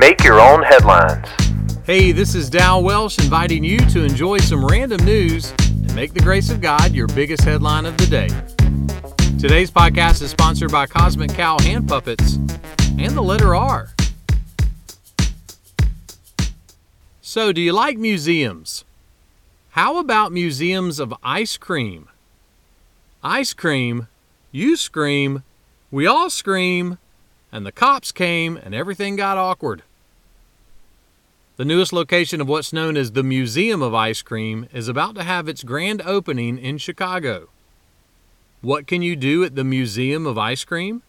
Make your own headlines. Hey, this is Dal Welsh inviting you to enjoy some random news and make the grace of God your biggest headline of the day. Today's podcast is sponsored by Cosmic Cow Hand Puppets and the letter R. So, do you like museums? How about museums of ice cream? Ice cream, you scream, we all scream, and the cops came and everything got awkward. The newest location of what's known as the Museum of Ice Cream is about to have its grand opening in Chicago. What can you do at the Museum of Ice Cream?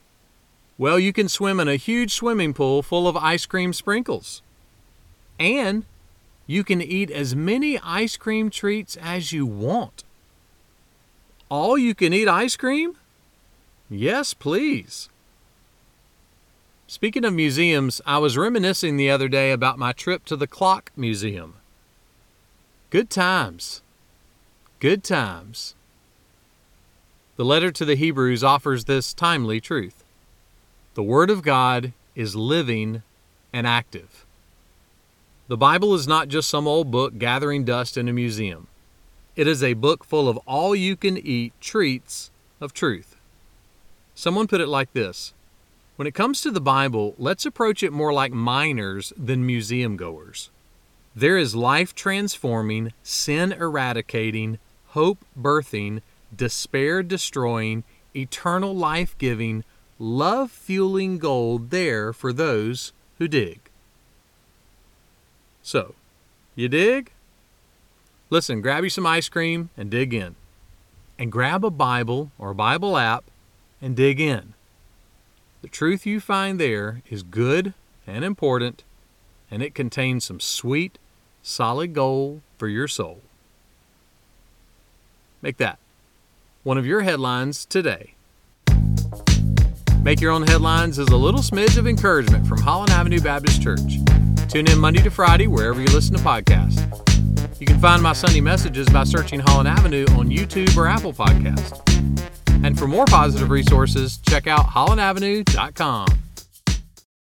Well, you can swim in a huge swimming pool full of ice cream sprinkles. And you can eat as many ice cream treats as you want. All you can eat ice cream? Yes, please. Speaking of museums, I was reminiscing the other day about my trip to the Clock Museum. Good times. Good times. The letter to the Hebrews offers this timely truth The Word of God is living and active. The Bible is not just some old book gathering dust in a museum. It is a book full of all you can eat treats of truth. Someone put it like this When it comes to the Bible, let's approach it more like miners than museum goers. There is life transforming, sin eradicating, hope birthing, despair destroying, eternal life giving, love fueling gold there for those who dig. So, you dig? Listen, grab you some ice cream and dig in. And grab a Bible or a Bible app and dig in. The truth you find there is good and important, and it contains some sweet, solid gold for your soul. Make that one of your headlines today. Make Your Own Headlines is a little smidge of encouragement from Holland Avenue Baptist Church. Tune in Monday to Friday wherever you listen to podcasts. You can find my Sunday messages by searching Holland Avenue on YouTube or Apple Podcast. And for more positive resources, check out hollandavenue.com.